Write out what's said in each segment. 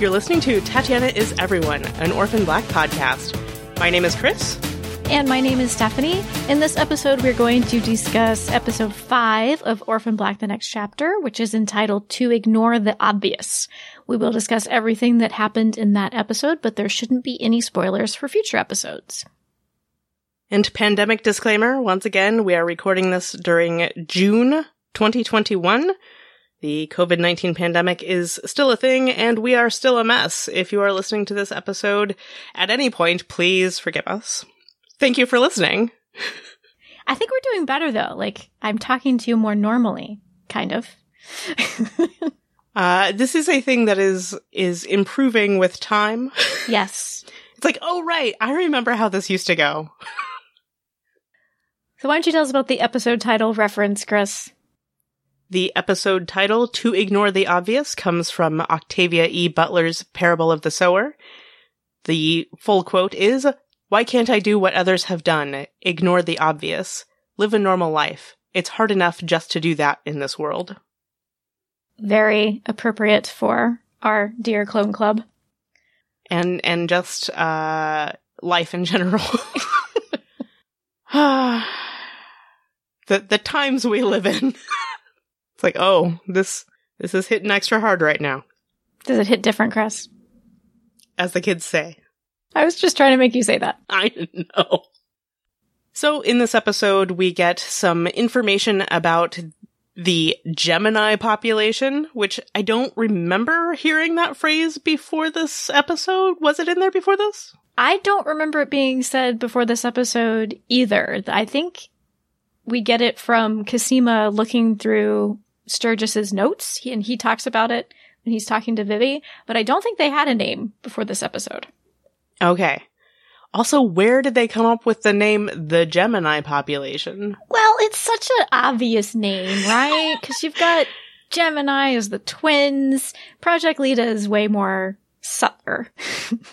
You're listening to Tatiana is Everyone, an Orphan Black podcast. My name is Kris. And my name is Stephanie. In this episode, we're going to discuss episode five of Orphan Black The Next Chapter, which is entitled To Ignore the Obvious. We will discuss everything that happened in that episode, but there shouldn't be any spoilers for future episodes. And pandemic disclaimer once again, we are recording this during June 2021. The COVID 19 pandemic is still a thing, and we are still a mess. If you are listening to this episode at any point, please forgive us. Thank you for listening. I think we're doing better though. Like, I'm talking to you more normally, kind of. uh, this is a thing that is, is improving with time. Yes. it's like, oh, right. I remember how this used to go. so why don't you tell us about the episode title reference, Kris? The episode title, To Ignore the Obvious, comes from Octavia E. Butler's Parable of the Sower. The full quote is, why can't I do what others have done? Ignore the obvious. Live a normal life. It's hard enough just to do that in this world. Very appropriate for our dear clone club. And and just uh life in general. the the times we live in. it's like, oh, this this is hitting extra hard right now. Does it hit different, Kris? As the kids say. I was just trying to make you say that. I know. So in this episode, we get some information about the Gemini population, which I don't remember hearing that phrase before this episode. Was it in there before this? I don't remember it being said before this episode either. I think we get it from Cosima looking through Sturgis's notes, he, and he talks about it when he's talking to Vivi, but I don't think they had a name before this episode. Okay. Also, where did they come up with the name the Gemini population? Well, it's such an obvious name, right? Because you've got Gemini as the twins. Project Leda is way more subtler.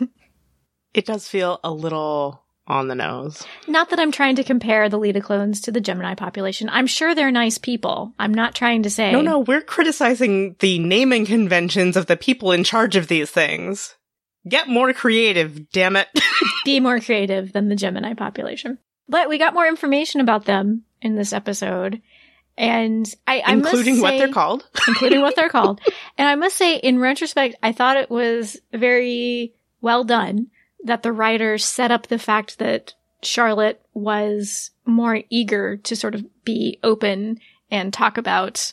it does feel a little on the nose. Not that I'm trying to compare the Leda clones to the Gemini population. I'm sure they're nice people. I'm not trying to say. No, no, we're criticizing the naming conventions of the people in charge of these things. Get more creative, damn it. Be more creative than the Gemini population. But we got more information about them in this episode. And I, I including say, what they're called, including what they're called. And I must say, in retrospect, I thought it was very well done that the writer set up the fact that Charlotte was more eager to sort of be open and talk about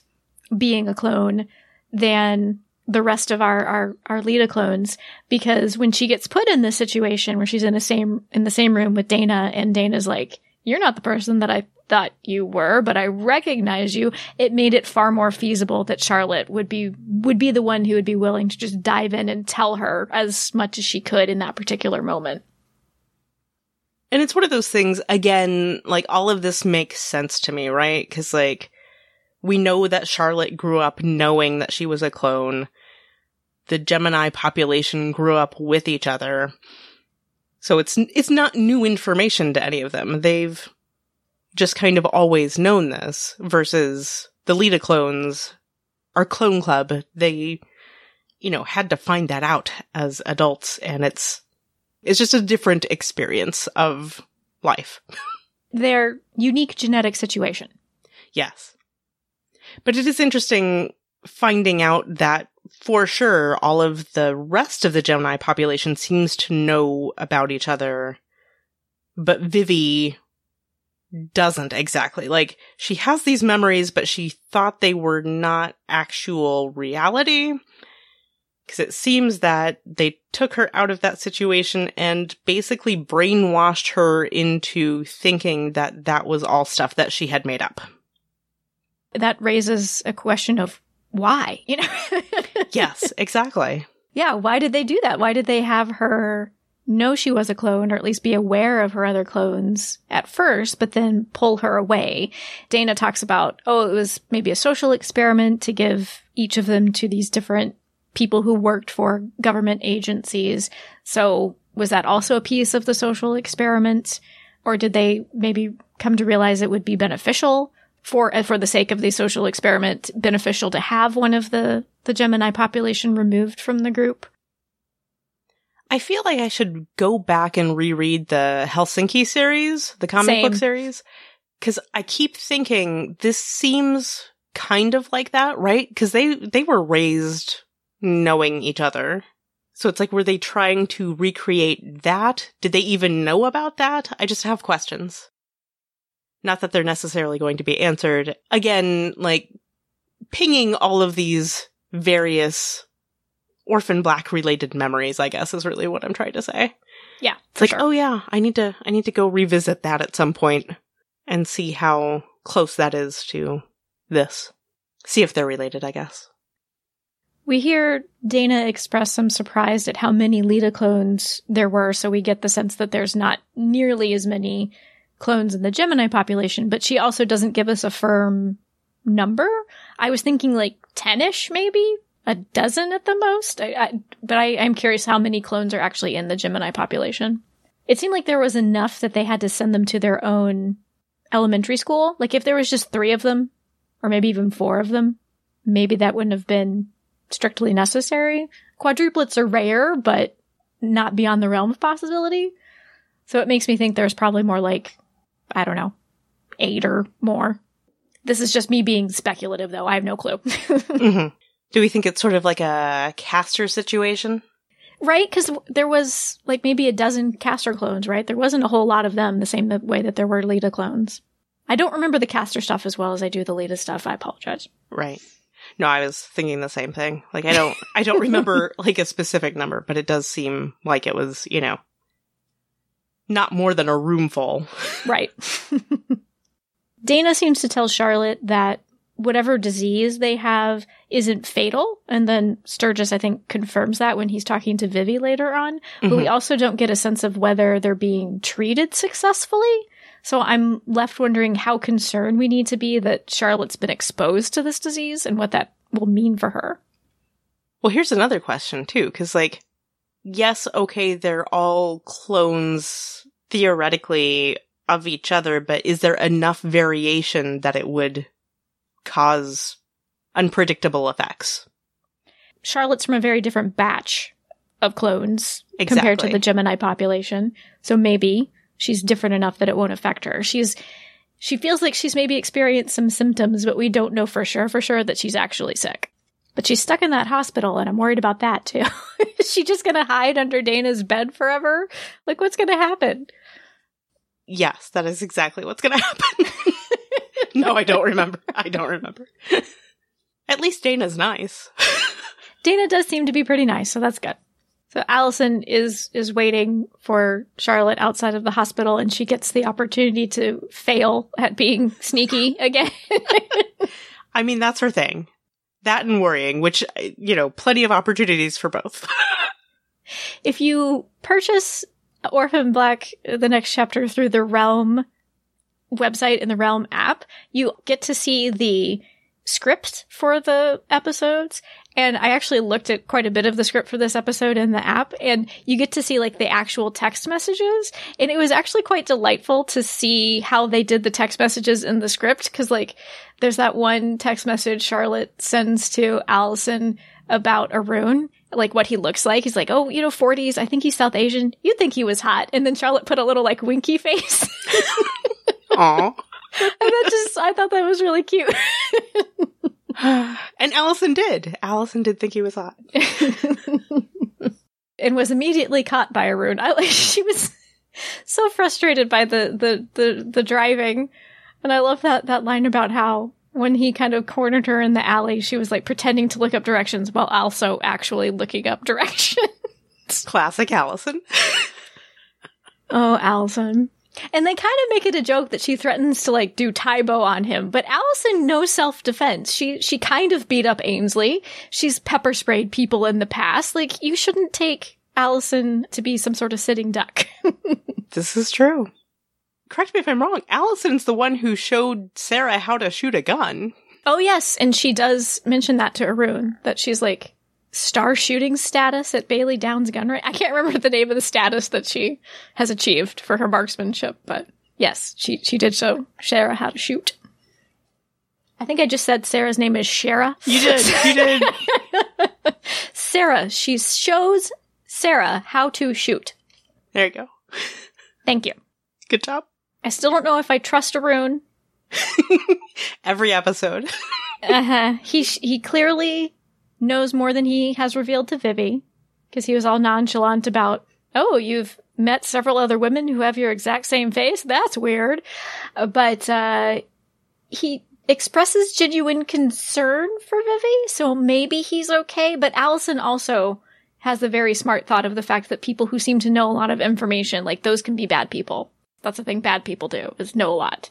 being a clone than the rest of our, our, our Leda clones. Because when she gets put in this situation where she's in the same, in the same room with Dana and Dana's like, you're not the person that I thought you were, but I recognize you. It made it far more feasible that Charlotte would be, would be the one who would be willing to just dive in and tell her as much as she could in that particular moment. And it's one of those things, again, like all of this makes sense to me, right? Cause like, we know that Charlotte grew up knowing that she was a clone. The Gemini population grew up with each other. So it's, it's not new information to any of them. They've just kind of always known this versus the Leda clones, our clone club. They, you know, had to find that out as adults and it's, it's just a different experience of life. Their unique genetic situation. Yes. But it is interesting finding out that for sure all of the rest of the Gemini population seems to know about each other, but Vivi doesn't exactly. Like, she has these memories, but she thought they were not actual reality. Because it seems that they took her out of that situation and basically brainwashed her into thinking that that was all stuff that she had made up that raises a question of why, you know? yes, exactly. Yeah. Why did they do that? Why did they have her know she was a clone or at least be aware of her other clones at first, but then pull her away? Dana talks about, oh, it was maybe a social experiment to give each of them to these different people who worked for government agencies. So was that also a piece of the social experiment? Or did they maybe come to realize it would be beneficial for uh, for the sake of the social experiment beneficial to have one of the the Gemini population removed from the group. I feel like I should go back and reread the Helsinki series, the comic Same. book series, because I keep thinking this seems kind of like that, right? Because they they were raised knowing each other, so it's like were they trying to recreate that? Did they even know about that? I just have questions. Not that they're necessarily going to be answered. Again, like pinging all of these various orphan black related memories, I guess is really what I'm trying to say. Yeah, It's like, oh yeah, I need to I need to go revisit that at some point and see how close that is to this. See if they're related, I guess. We hear Dana express some surprise at how many Leda clones there were, so we get the sense that there's not nearly as many clones in the Gemini population, but she also doesn't give us a firm number. I was thinking like 10ish, maybe a dozen at the most. I, I, but I, I'm curious how many clones are actually in the Gemini population. It seemed like there was enough that they had to send them to their own elementary school. Like if there was just three of them, or maybe even four of them, maybe that wouldn't have been strictly necessary. Quadruplets are rare, but not beyond the realm of possibility. So it makes me think there's probably more like, I don't know, eight or more. This is just me being speculative, though. I have no clue. hmm Do we think it's sort of like a Castor situation? right? Because there was like maybe a dozen Castor clones, right? There wasn't a whole lot of them the same way that there were Leda clones. I don't remember the Castor stuff as well as I do the Leda stuff. I apologize. Right. No, I was thinking the same thing. Like I don't I don't remember like a specific number, but it does seem like it was, you know, not more than a roomful. Right. Dana seems to tell Charlotte that whatever disease they have isn't fatal. And then Sturgis, I think, confirms that when he's talking to Vivi later on. But we mm-hmm. also don't get a sense of whether they're being treated successfully. So I'm left wondering how concerned we need to be that Charlotte's been exposed to this disease and what that will mean for her. Well, here's another question too, because like, yes, okay, they're all clones theoretically of each other, but is there enough variation that it would cause unpredictable effects? Charlotte's from a very different batch of clones compared to the Gemini population. So maybe she's different enough that it won't affect her. She's she feels like she's maybe experienced some symptoms, but we don't know for sure for sure that she's actually sick. But she's stuck in that hospital and I'm worried about that too. Is she just gonna hide under Dana's bed forever? Like what's gonna happen? Yes, that is exactly what's going to happen. no, I don't remember. I don't remember. At least Dana's nice. Dana does seem to be pretty nice, so that's good. So Allison is is waiting for Charlotte outside of the hospital and she gets the opportunity to fail at being sneaky again. I mean, that's her thing. That and worrying, which, you know, plenty of opportunities for both. if you purchase Orphan Black the next chapter through the Realm website and the Realm app, you get to see the script for the episodes. And I actually looked at quite a bit of the script for this episode in the app, and you get to see like the actual text messages. And it was actually quite delightful to see how they did the text messages in the script. Cause like there's that one text message Charlotte sends to Allison about Arun, like what he looks like. He's like, oh, you know, 40s. I think he's South Asian. You'd think he was hot. And then Charlotte put a little like winky face. Aw. and that just, I thought that was really cute. and Allison did. Allison did think he was hot. and was immediately caught by Arun. I like, she was so frustrated by the, the, the, the driving. And I love that, that line about how when he kind of cornered her in the alley, she was like pretending to look up directions while also actually looking up directions. Classic Allison. Oh, Allison. And they kind of make it a joke that she threatens to like do Tae Bo on him, but Allison no self-defense. She she kind of beat up Aynsley. She's pepper sprayed people in the past. Like you shouldn't take Allison to be some sort of sitting duck. This is true. Correct me if I'm wrong. Allison's the one who showed Sarah how to shoot a gun. oh yes, and she does mention that to Arun that she's like star shooting status at Bailey Downs gun range. I can't remember the name of the status that she has achieved for her marksmanship, but yes, she she did show Sarah how to shoot. I think I just said Sarah's name is Shara. You did. You did. Sarah, she shows Sarah, how to shoot. There you go. Thank you. Good job. I still don't know if I trust Arun. Every episode. Uh-huh. He sh- he clearly knows more than he has revealed to Vivi because he was all nonchalant about, "Oh, you've met several other women who have your exact same face. That's weird." Uh, but uh he expresses genuine concern for Vivi, so maybe he's okay, but Allison also has the very smart thought of the fact that people who seem to know a lot of information, like those can be bad people. That's the thing bad people do, is know a lot.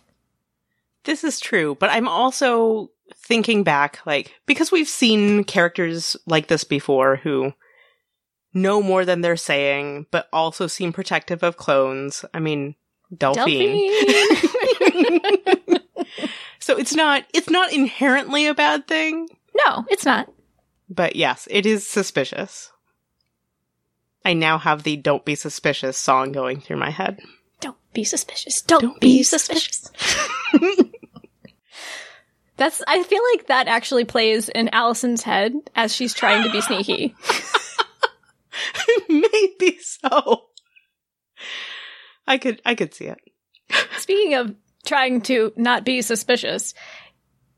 This is true, but I'm also thinking back, like, because we've seen characters like this before who know more than they're saying, but also seem protective of clones. I mean, Delphine. Delphine. so it's not, it's not inherently a bad thing, no, it's not. but yes, it is suspicious. I now have the Don't Be Suspicious song going through my head. Don't be suspicious. Don't, Don't be, be suspicious. That's, I feel like that actually plays in Allison's head as she's trying to be sneaky. Maybe so. I could, I could see it. Speaking of trying to not be suspicious,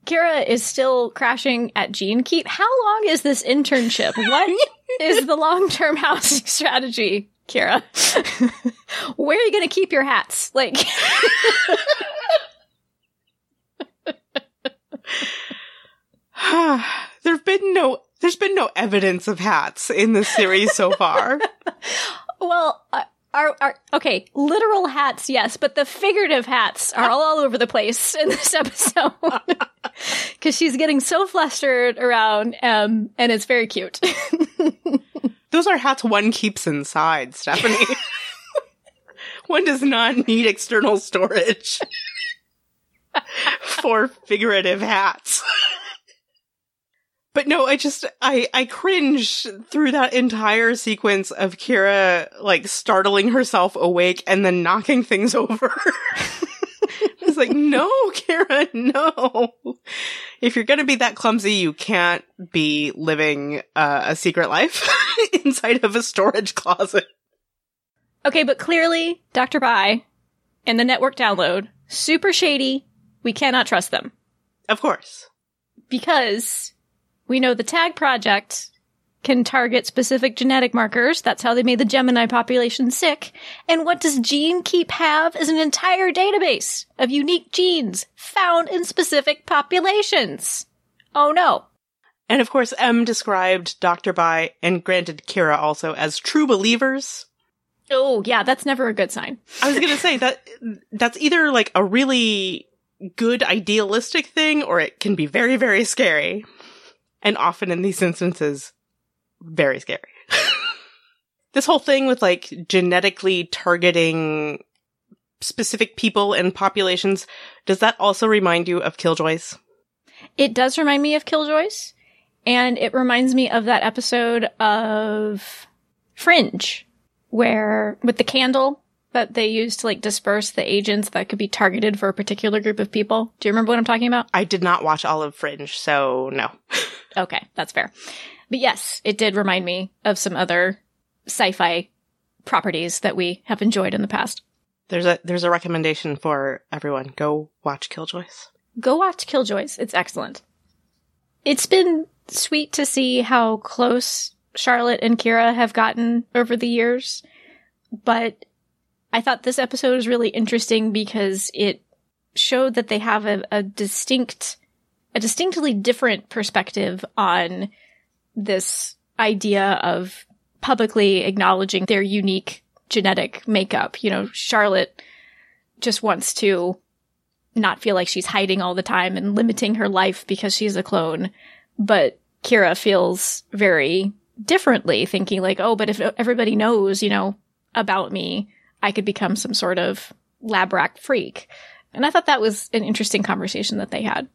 Kira is still crashing at GeneKeep. How long is this internship? What is the long term housing strategy, Kira? Where are you going to keep your hats? Like, there've been no, there's been no evidence of hats in this series so far. well, uh, are, are, okay, literal hats, yes, but the figurative hats are all, all over the place in this episode. Cause she's getting so flustered around, um, and it's very cute. Those are hats one keeps inside, Stephanie. one does not need external storage for figurative hats. But no, I just I I cringe through that entire sequence of Kira like startling herself awake and then knocking things over. it's like, no, Kira, no. If you're gonna be that clumsy, you can't be living uh, a secret life inside of a storage closet. Okay, but clearly, Dr. Bai and the network download, super shady. We cannot trust them. Of course. Because we know the tag project can target specific genetic markers. That's how they made the Gemini population sick. And what does GeneKeep have is an entire database of unique genes found in specific populations. Oh no. And of course, M described Dr. Bai and granted Kira also as true believers. Oh yeah, that's never a good sign. I was gonna say that that's either like a really good idealistic thing or it can be very, very scary. And often in these instances, very scary. this whole thing with like genetically targeting specific people and populations, does that also remind you of Killjoys? It does remind me of Killjoys, and it reminds me of that episode of Fringe, where with the candle that they used to like disperse the agents that could be targeted for a particular group of people. Do you remember what I'm talking about? I did not watch all of Fringe, so no. Okay, that's fair. But yes, it did remind me of some other sci-fi properties that we have enjoyed in the past. There's a there's a recommendation for everyone. Go watch Killjoys. Go watch Killjoys. It's excellent. It's been sweet to see how close Charlotte and Kira have gotten over the years, but I thought this episode was really interesting because it showed that they have a, a distinct, a distinctly different perspective on this idea of publicly acknowledging their unique genetic makeup. You know, Charlotte just wants to not feel like she's hiding all the time and limiting her life because she's a clone. But Kira feels very differently, thinking like, oh, but if everybody knows, you know, about me, I could become some sort of lab rat freak. And I thought that was an interesting conversation that they had.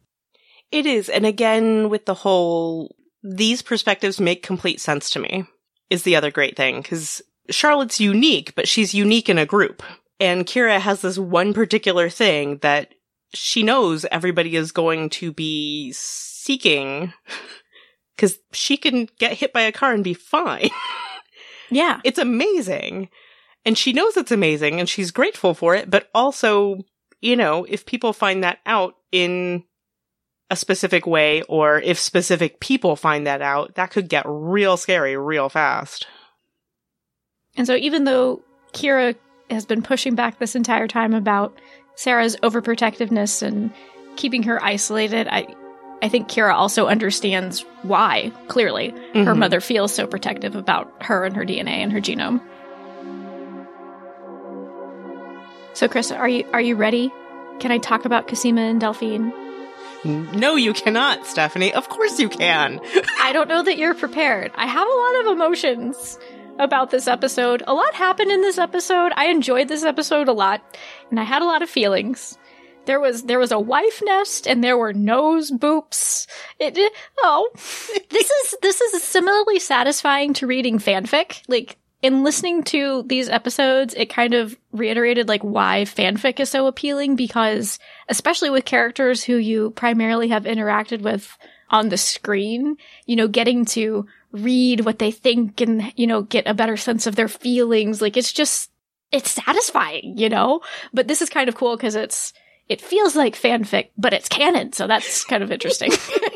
It is. And again, with the whole, these perspectives make complete sense to me is the other great thing. Cause Charlotte's unique, but she's unique in a group. And Kira has this one particular thing that she knows everybody is going to be seeking because she can get hit by a car and be fine. Yeah. It's amazing. And she knows it's amazing and she's grateful for it, but also, you know, if people find that out in a specific way or if specific people find that out, that could get real scary real fast. And so even though Kira has been pushing back this entire time about Sarah's overprotectiveness and keeping her isolated, I I think Kira also understands why, clearly, her Mhm. mother feels so protective about her and her DNA and her genome. So Kris, are you are you ready? Can I talk about Cosima and Delphine? No, you cannot, Stephanie. Of course you can. I don't know that you're prepared. I have a lot of emotions about this episode. A lot happened in this episode. I enjoyed this episode a lot, and I had a lot of feelings. There was there was a wife nest, and there were nose boops. It, oh, this is this is similarly satisfying to reading fanfic. Like in listening to these episodes, it kind of reiterated like why fanfic is so appealing because especially with characters who you primarily have interacted with on the screen, you know, getting to read what they think and, you know, get a better sense of their feelings. Like it's just, it's satisfying, you know? But this is kind of cool because it's, it feels like fanfic, but it's canon. So that's kind of interesting.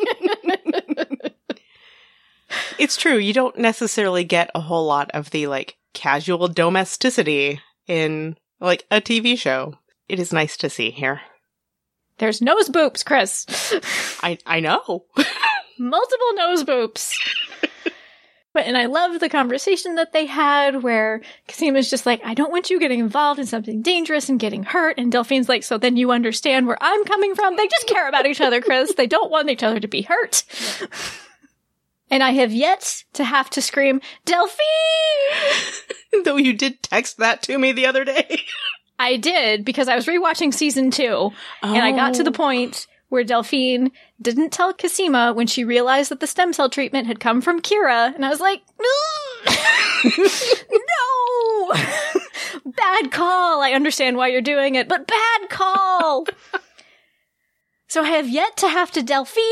It's true. You don't necessarily get a whole lot of the like casual domesticity in like a TV show. It is nice to see here. There's nose boops, Kris. I I know. multiple nose boops. But and I love the conversation that they had where Cosima's just like, I don't want you getting involved in something dangerous and getting hurt. And Delphine's like, so then you understand where I'm coming from. They just care about each other, Kris. They don't want each other to be hurt. And I have yet to have to scream, Delphine! Though you did text that to me the other day. I did because I was rewatching season two and I got to the Oh. point where Delphine didn't tell Cosima when she realized that the stem cell treatment had come from Kira, and I was like, no, bad call. I understand why you're doing it, but bad call. So I have yet to have to Delphine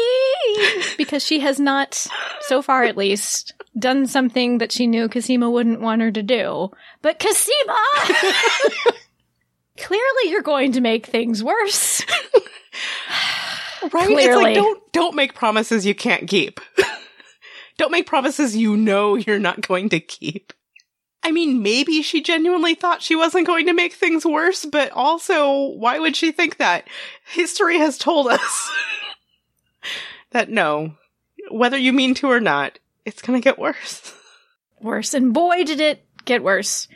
because she has not, so far at least, done something that she knew Cosima wouldn't want her to do. But Cosima! Clearly, you're going to make things worse. Right? It's Clearly. like don't don't make promises you can't keep. don't make promises you know you're not going to keep. I mean, maybe she genuinely thought she wasn't going to make things worse, but also, why would she think that? History has told us that no, whether you mean to or not, it's gonna get worse. worse. And boy, did it get worse.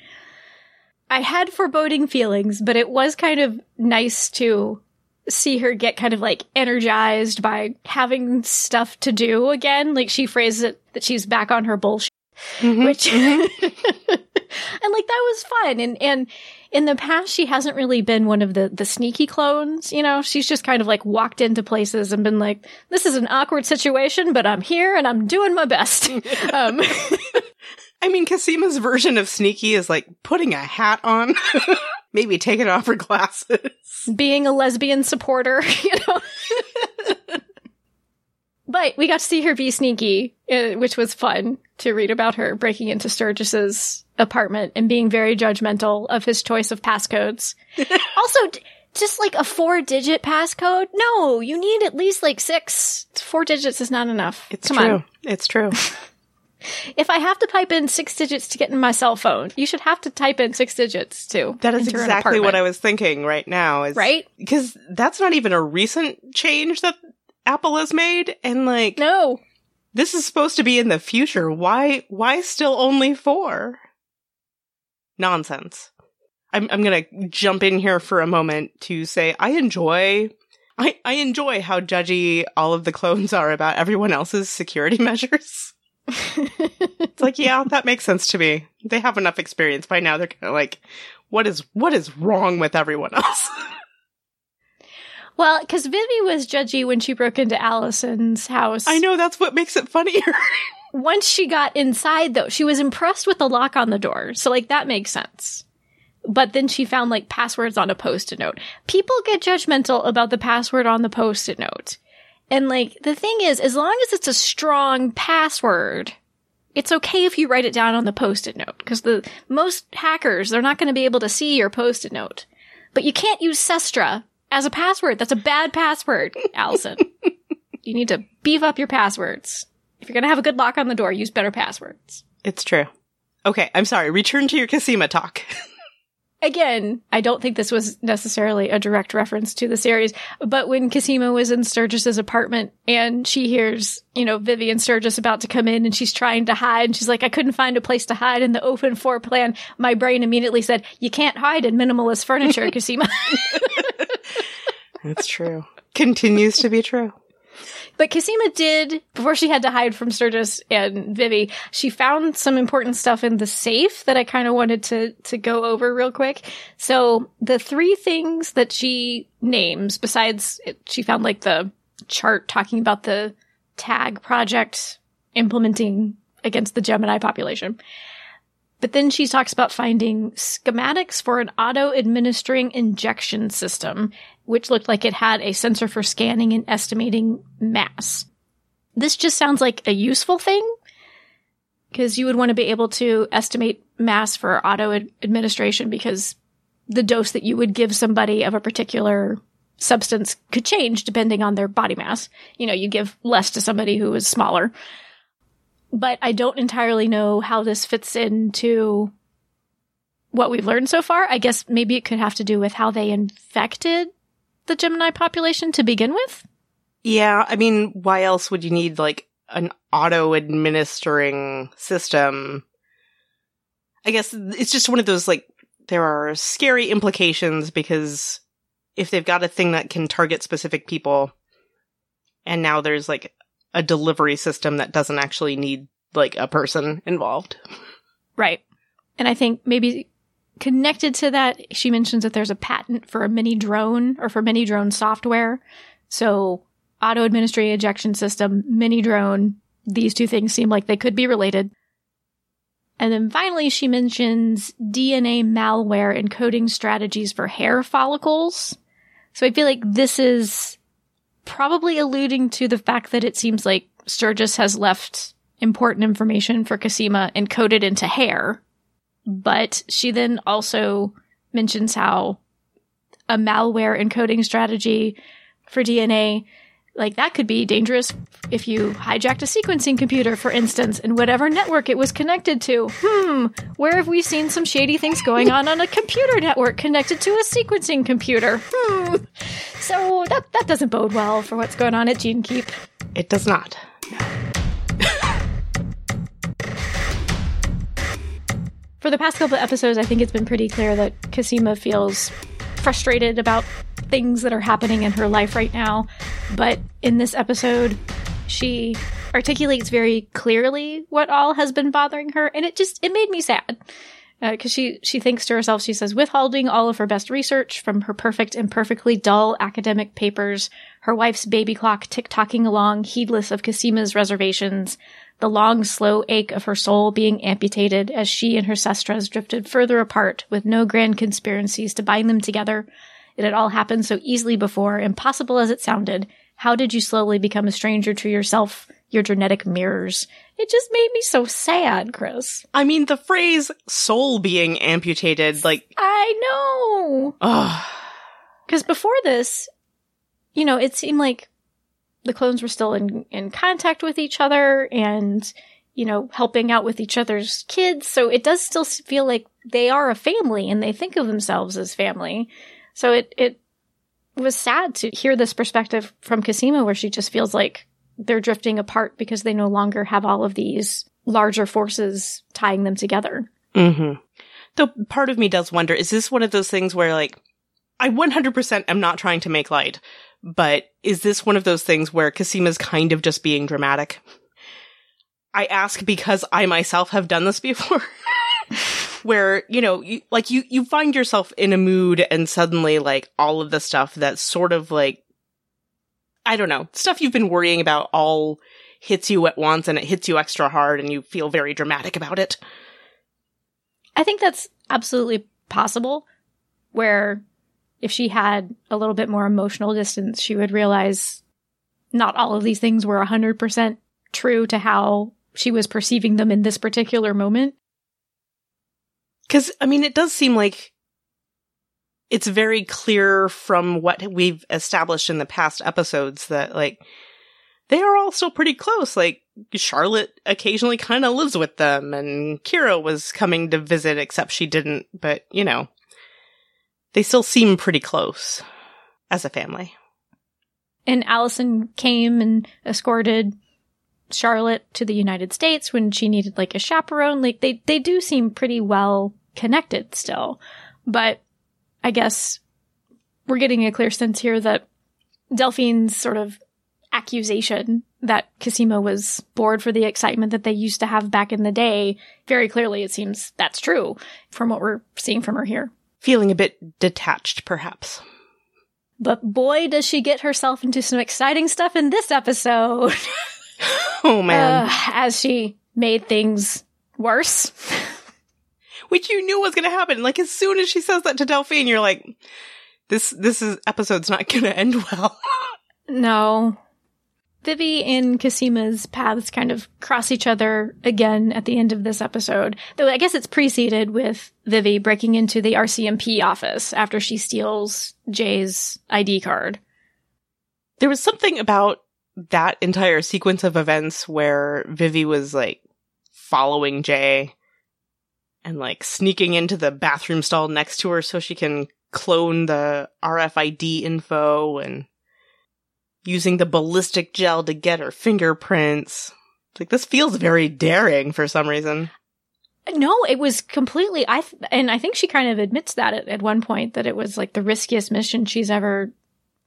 I had foreboding feelings, but it was kind of nice to see her get kind of like energized by having stuff to do again. Like she phrases it that she's back on her bullshit, which, and like that was fun. And, and in the past, she hasn't really been one of the, the sneaky clones, you know, she's just kind of like walked into places and been like, this is an awkward situation, but I'm here and I'm doing my best. um, I mean, Cosima's version of sneaky is like putting a hat on, maybe taking off her glasses. being a lesbian supporter, you know. But we got to see her be sneaky, uh, which was fun to read about her breaking into Sturgis's apartment and being very judgmental of his choice of passcodes. also, just like a four-digit passcode. No, you need at least like six. Four digits is not enough. It's Come true. on. It's true. If I have to type in six digits to get in my cell phone, you should have to type in six digits too. That is exactly what. I was thinking right now. Is Right? Because that's not even a recent change that Apple has made, and like No. this is supposed to be in the future. Why? Why still only four? Nonsense. I'm I'm gonna jump in here for a moment to say I enjoy. I, I enjoy how judgy all of the clones are about everyone else's security measures. It's like, yeah, that makes sense to me. They have enough experience by now. They're kind of like, what is what is wrong with everyone else? Well, because Vivi was judgy when she broke into Allison's house. I know that's what makes it funnier. Once she got inside, though, she was impressed with the lock on the door. So, like, that makes sense. But then she found, like, passwords on a post it note. People get judgmental about the password on the post it note. And, like, the thing is, as long as it's a strong password, it's okay if you write it down on the post-it note because the most hackers they're not going to be able to see your post-it note. But you can't use Sestra as a password. That's a bad password, Allison. you need to beef up your passwords. If you're going to have a good lock on the door, use better passwords. It's true. Okay, I'm sorry. Return to your Cosima talk. Again, I don't think this was necessarily a direct reference to the series, but when Cosima was in Sturgis's apartment and she hears, you know, Vivian Sturgis about to come in and she's trying to hide and she's like, I couldn't find a place to hide in the open floor plan, my brain immediately said, you can't hide in minimalist furniture, Cosima. That's true. Continues to be true. But Cosima did, before she had to hide from Sturgis and Vivi, she found some important stuff in the safe that I kind of wanted to, to go over real quick. So the three things that she names, besides it, she found like the chart talking about the tag project implementing against the Gemini population. But then she talks about finding schematics for an auto administering injection system which looked like it had a sensor for scanning and estimating mass. This just sounds like a useful thing because you would want to be able to estimate mass for auto ad- administration because the dose that you would give somebody of a particular substance could change depending on their body mass. You know, you give less to somebody who is smaller. But I don't entirely know how this fits into what we've learned so far. I guess maybe it could have to do with how they infected the Gemini population to begin with? Yeah, I mean, why else would you need like an auto administering system? I guess it's just one of those like there are scary implications because if they've got a thing that can target specific people and now there's like a delivery system that doesn't actually need like a person involved. Right. And I think maybe Connected to that, she mentions that there's a patent for a mini drone or for mini drone software. So auto administrated ejection system, mini drone, these two things seem like they could be related. And then finally, she mentions DNA malware encoding strategies for hair follicles. So I feel like this is probably alluding to the fact that it seems like Sturgis has left important information for Cosima encoded into hair. But she then also mentions how a malware encoding strategy for DNA, like that could be dangerous if you hijacked a sequencing computer, for instance, and whatever network it was connected to. Hmm, where have we seen some shady things going on on a computer network connected to a sequencing computer? Hmm. So that that doesn't bode well for what's going on at GeneKeep. It does not. For the past couple of episodes, I think it's been pretty clear that Cosima feels frustrated about things that are happening in her life right now. But in this episode, she articulates very clearly what all has been bothering her, and it just it made me sad because uh, she she thinks to herself, she says, withholding all of her best research from her perfect and perfectly dull academic papers, her wife's baby clock tick tocking along, heedless of Cosima's reservations, the long, slow ache of her soul being amputated as she and her sestras drifted further apart with no grand conspiracies to bind them together. It had all happened so easily before, impossible as it sounded. How did you slowly become a stranger to yourself, your genetic mirrors? It just made me so sad, Kris. I mean, the phrase soul being amputated, like. I know! Ugh. Because before this, you know, it seemed like the clones were still in, in contact with each other and, you know, helping out with each other's kids. So it does still feel like they are a family and they think of themselves as family. So it, it was sad to hear this perspective from Cosima where she just feels like they're drifting apart because they no longer have all of these larger forces tying them together. Mm-hmm. Though part of me does wonder, is this one of those things where like, I 100% am not trying to make light, but is this one of those things where Cosima's kind of just being dramatic? I ask because I myself have done this before. where, you know, you, like you, you find yourself in a mood and suddenly like all of the stuff that's sort of like, I don't know, stuff you've been worrying about all hits you at once and it hits you extra hard and you feel very dramatic about it. I think that's absolutely possible where if she had a little bit more emotional distance, she would realize not all of these things were 100% true to how she was perceiving them in this particular moment. Because, I mean, it does seem like it's very clear from what we've established in the past episodes that, like, they are all still pretty close. Like, Charlotte occasionally kind of lives with them, and Kira was coming to visit, except she didn't, but, you know, they still seem pretty close as a family. And Allison came and escorted Charlotte to the United States when she needed like a chaperone. Like they, they do seem pretty well connected still. But I guess we're getting a clear sense here that Delphine's sort of accusation that Cosima was bored for the excitement that they used to have back in the day, very clearly it seems that's true from what we're seeing from her here. Feeling a bit detached, perhaps. But boy, does she get herself into some exciting stuff in this episode. oh man. Uh, as she made things worse. Which you knew was going to happen. Like as soon as she says that to Delphine, you're like, this, this is, episode's not going to end well. no. Vivi and Cosima's paths kind of cross each other again at the end of this episode. Though I guess it's preceded with Vivi breaking into the RCMP office after she steals Jay's ID card. There was something about that entire sequence of events where Vivi was like following Jay and like sneaking into the bathroom stall next to her so she can clone the RFID info and using the ballistic gel to get her fingerprints. Like this feels very daring for some reason. No, it was completely. I th- and I think she kind of admits that at, at one point that it was like the riskiest mission she's ever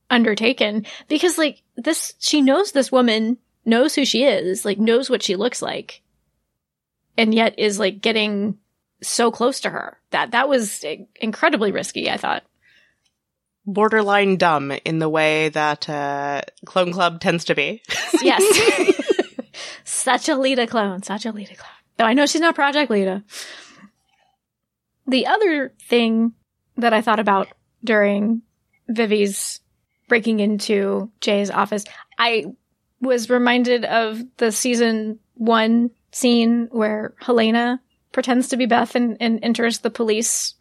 undertaken because like this, she knows this woman knows who she is, like knows what she looks like, and yet is like getting so close to her. That that was incredibly risky. I thought borderline dumb in the way that uh, Clone Club tends to be. yes. such a Leda clone, such a Leda clone. Though I know she's not Project Leda. The other thing that I thought about during Vivi's breaking into Jay's office, I was reminded of the season one scene where Helena pretends to be Beth and, and enters the police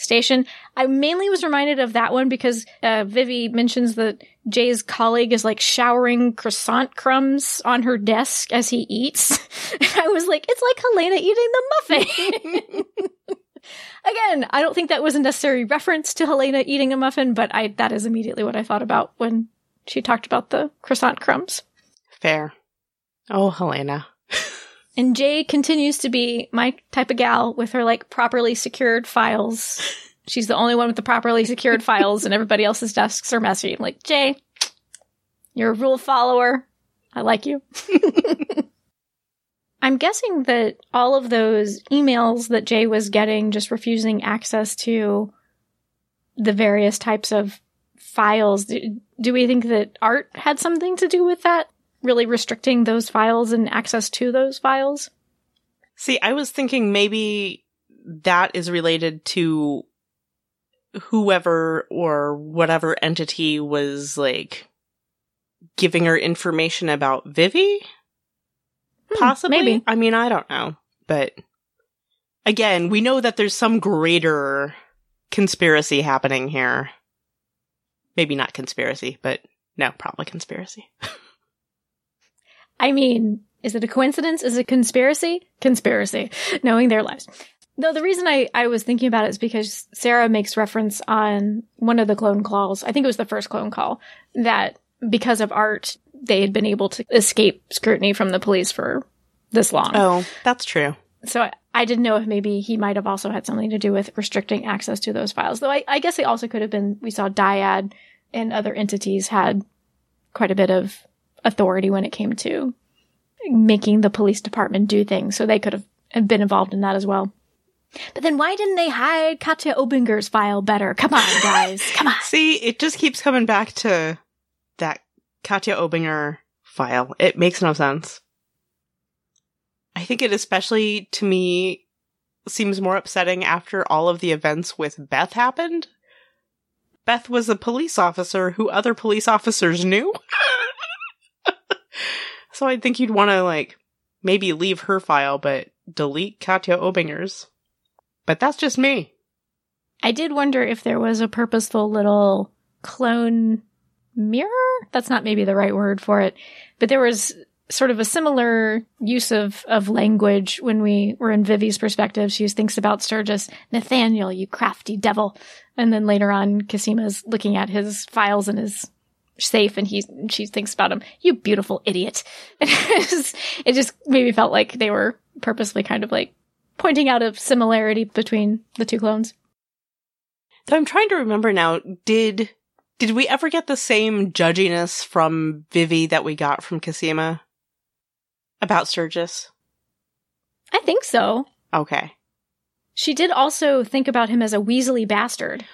station. I mainly was reminded of that one because uh, Vivi mentions that Jay's colleague is like showering croissant crumbs on her desk as he eats. And I was like, it's like Helena eating the muffin. Again, I don't think that was a necessary reference to Helena eating a muffin, but I that is immediately what I thought about when she talked about the croissant crumbs. Fair. Oh, Helena. And Jay continues to be my type of gal with her like properly secured files. She's the only one with the properly secured files and everybody else's desks are messy. I'm like, Jay, you're a rule follower. I like you. I'm guessing that all of those emails that Jay was getting just refusing access to the various types of files, do, do we think that Art had something to do with that? Really restricting those files and access to those files. See, I was thinking maybe that is related to whoever or whatever entity was like giving her information about Vivi. Hmm, Possibly. Maybe. I mean, I don't know. But again, we know that there's some greater conspiracy happening here. Maybe not conspiracy, but no, probably conspiracy. I mean, is it a coincidence? Is it conspiracy? Conspiracy. Knowing their lives. No, the reason I, I was thinking about it is because Sarah makes reference on one of the clone calls, I think it was the first clone call, that because of Art, they had been able to escape scrutiny from the police for this long. Oh, that's true. So I, I didn't know if maybe he might have also had something to do with restricting access to those files. Though I, I guess it also could have been, we saw Dyad and other entities had quite a bit of authority when it came to making the police department do things. So they could have been involved in that as well. But then why didn't they hide Katja Obinger's file better? Come on, guys. Come on. See, it just keeps coming back to that Katya Obinger file. It makes no sense. I think it especially to me seems more upsetting after all of the events with Beth happened. Beth was a police officer who other police officers knew. So I think you'd want to like maybe leave her file, but delete Katja Obinger's. But that's just me. I did wonder if there was a purposeful little clone mirror. That's not maybe the right word for it, but there was sort of a similar use of, of language when we were in Vivi's perspective. She thinks about Sturgis, Nathaniel, you crafty devil. And then later on, Cosima's looking at his files and his safe and he, she thinks about him, you beautiful idiot. it just, it just maybe felt like they were purposely kind of like pointing out a similarity between the two clones. So I'm trying to remember now, did, did we ever get the same judginess from Vivi that we got from Cosima? About Sturgis? I think so. Okay. She did also think about him as a Weasley bastard.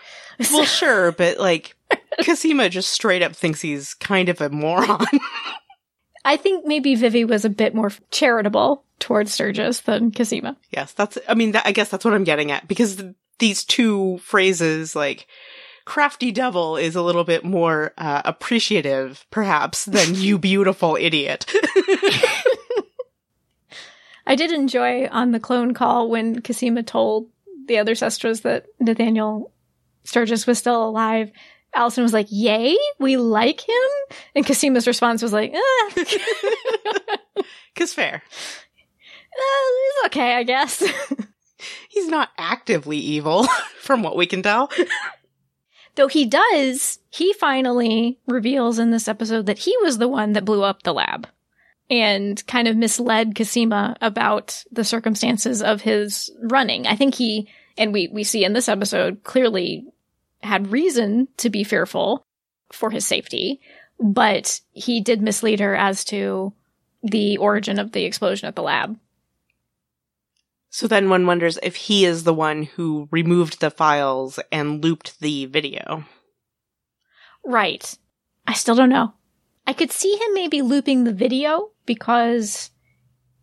Well, sure, but like, Cosima just straight up thinks he's kind of a moron. I think maybe Vivi was a bit more charitable towards Sturgis than Cosima. yes, that's, I mean, that, I guess that's what I'm getting at because th- these two phrases, like, crafty devil is a little bit more uh, appreciative, perhaps, than you beautiful idiot. I did enjoy on the clone call when Cosima told the other Sestras that Nathaniel Sturgis was still alive. Alison was like, Yay, we like him? And Cosima's response was like, ah, Cause fair. uh, he's okay, I guess. He's not actively evil, from what we can tell. Though he does, he finally reveals in this episode that he was the one that blew up the lab and kind of misled Cosima about the circumstances of his running. I think he, and we, we see in this episode, clearly had reason to be fearful for his safety, but he did mislead her as to the origin of the explosion at the lab. So then one wonders if he is the one who removed the files and looped the video. Right. I still don't know. I could see him maybe looping the video because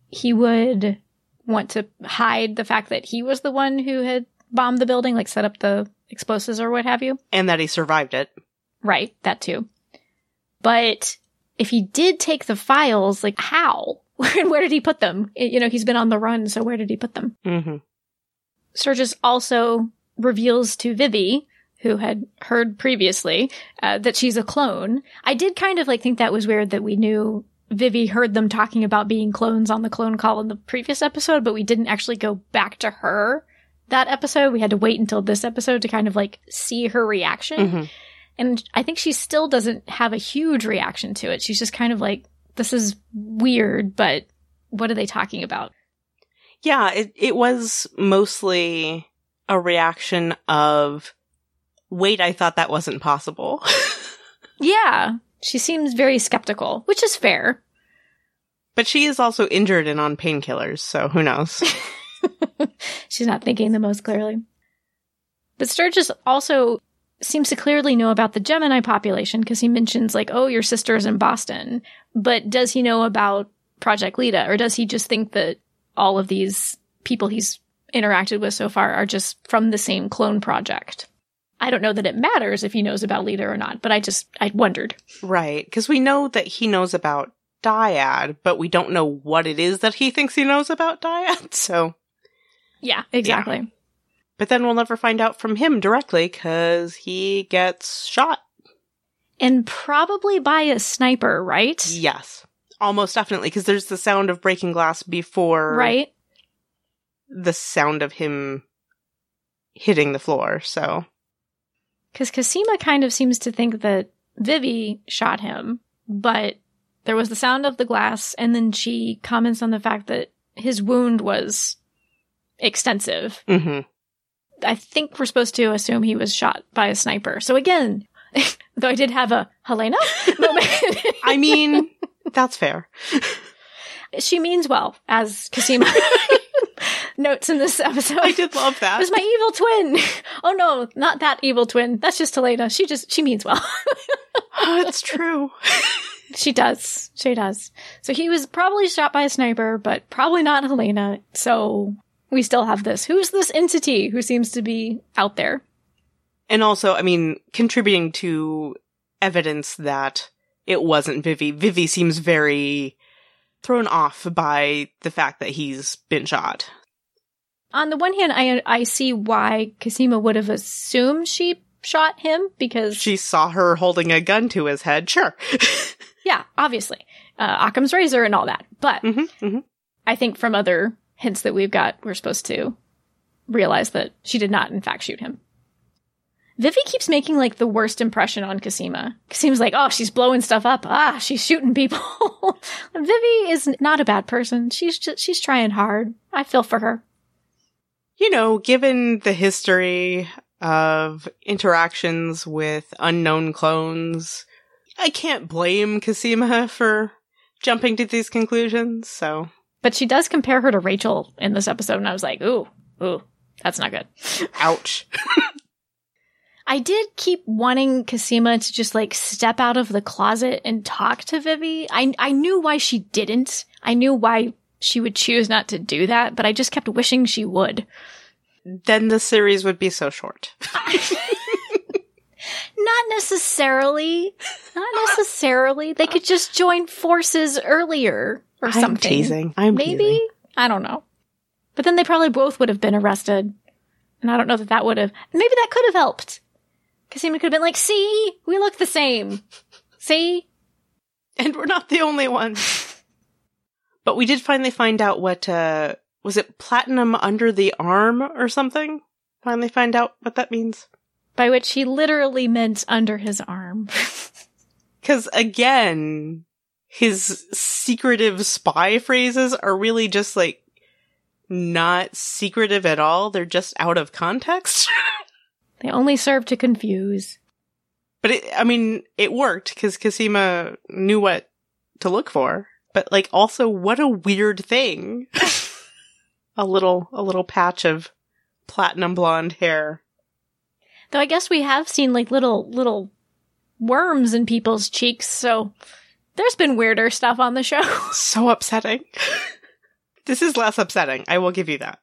he would want to hide the fact that he was the one who had bombed the building, like set up the explosives or what have you. And that he survived it. Right, that too. But if he did take the files, like how? Where did he put them? You know, he's been on the run, so where did he put them? Mm-hmm. Sturgis also reveals to Vivi, who had heard previously, uh, that she's a clone. I did kind of like think that was weird that we knew Vivi heard them talking about being clones on the clone call in the previous episode, but we didn't actually go back to her that episode. We had to wait until this episode to kind of like see her reaction. Mhm. And I think she still doesn't have a huge reaction to it. She's just kind of like, this is weird, but what are they talking about? Yeah, it, it was mostly a reaction of, wait, I thought that wasn't possible. Yeah, she seems very skeptical, which is fair. but she is also injured and on painkillers, so who knows? She's not thinking the most clearly. But Sturgis also seems to clearly know about the Gemini population because he mentions, like, oh, your sister's in Boston. But does he know about Project Leda, or does he just think that all of these people he's interacted with so far are just from the same clone project? I don't know that it matters if he knows about Leda or not, but I just, I wondered. right, because we know that he knows about Dyad, but we don't know what it is that he thinks he knows about Dyad, so. Yeah, exactly. But then we'll never find out from him directly because he gets shot. And probably by a sniper, right? Yes. Almost definitely, because there's the sound of breaking glass before Right? the sound of him hitting the floor, so. Because Cosima kind of seems to think that Vivi shot him, but there was the sound of the glass, and then she comments on the fact that his wound was extensive. hmm I think we're supposed to assume he was shot by a sniper. So again, though I did have a Helena moment, I mean, that's fair. she means well, as Cosima notes in this episode. I did love that. It was my evil twin. Oh no, not that evil twin. That's just Helena. She just, she means well. oh, it's true. She does. She does. So he was probably shot by a sniper, but probably not Helena. So we still have this. Who's this entity who seems to be out there? And also, I mean, contributing to evidence that it wasn't Vivi. Vivi seems very thrown off by the fact that he's been shot. On the one hand, I I see why Cosima would have assumed she shot him because She saw her holding a gun to his head. Sure. yeah, obviously, uh, Occam's razor and all that. But hmm hmm I think from other hints that we've got, we're supposed to realize that she did not, in fact, shoot him. Vivi keeps making like the worst impression on Cosima. Cosima's like, oh, she's blowing stuff up. Ah, she's shooting people. Vivi is not a bad person. She's just, she's trying hard. I feel for her. You know, given the history of interactions with unknown clones, I can't blame Cosima for jumping to these conclusions, so. But she does compare her to Rachel in this episode, and I was like, ooh, ooh, that's not good. Ouch. I did keep wanting Cosima to just like step out of the closet and talk to Vivi. I I knew why she didn't. I knew why she would choose not to do that, but I just kept wishing she would. then the series would be so short. Not necessarily. Not necessarily. They could just join forces earlier or I'm something. teasing. I'm Maybe? teasing. I don't know. But then they probably both would have been arrested. And I don't know that that would have. Maybe that could have helped. Cosima could have been like, see, we look the same. See? And we're not the only ones. but we did finally find out what, uh, was it platinum under the arm or something? Finally find out what that means. By which he literally meant under his arm. Cause again, his secretive spy phrases are really just like not secretive at all. They're just out of context. they only serve to confuse. but it, I mean, it worked because Cosima knew what to look for. But like also what a weird thing. a little, a little patch of platinum blonde hair. Though I guess we have seen like little, little worms in people's cheeks, so there's been weirder stuff on the show. so upsetting. this is less upsetting. I will give you that.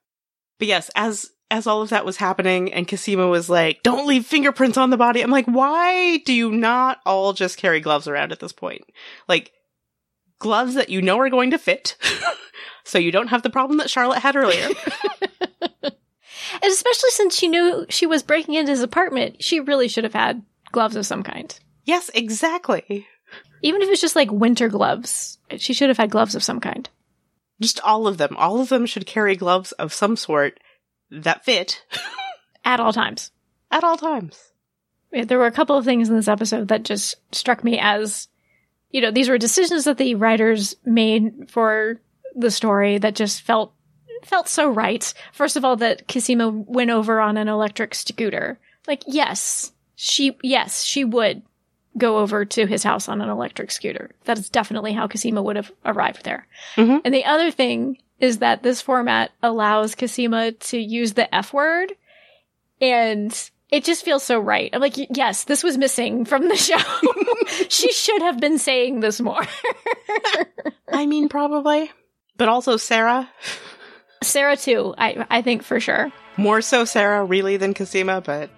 But yes, as as all of that was happening and Cosima was like, "Don't leave fingerprints on the body." I'm like, "Why do you not all just carry gloves around at this point?" Like gloves that you know are going to fit. so you don't have the problem that Charlotte had earlier. And especially since she knew she was breaking into his apartment, she really should have had gloves of some kind. yes, exactly. Even if it's just like winter gloves, she should have had gloves of some kind. Just all of them. All of them should carry gloves of some sort that fit At all times. at all times. Yeah, There were a couple of things in this episode that just struck me as, you know, these were decisions that the writers made for the story that just felt felt so right. First of all, that Cosima went over on an electric scooter. Like, yes, she, yes, she would go over to his house on an electric scooter. That is definitely how Cosima would have arrived there. Mhm. And the other thing is that this format allows Cosima to use the F word and it just feels so right. I'm like, yes, this was missing from the show. she should have been saying this more. I mean, probably. But also Sarah. Sarah too, I I think for sure. More so Sarah, really, than Cosima, but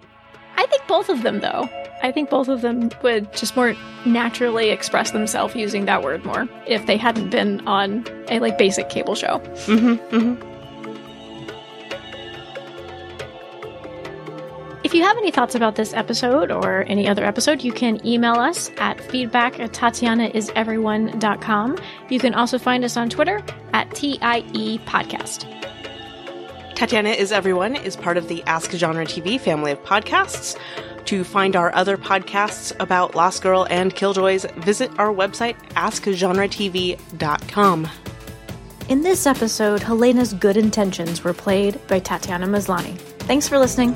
I think both of them though. I think both of them would just more naturally express themselves using that word more if they hadn't been on a like basic cable show. mm-hmm, mm-hmm. If you have any thoughts about this episode or any other episode, you can email us at feedback at tatianaiseveryone.com. You can also find us on Twitter at TIE Podcast. Tatiana is Everyone is part of the Ask Genre TV family of podcasts. To find our other podcasts about Lost Girl and Killjoys, visit our website, askgenretv.com. In this episode, Helena's good intentions were played by Tatiana Maslany. Thanks for listening.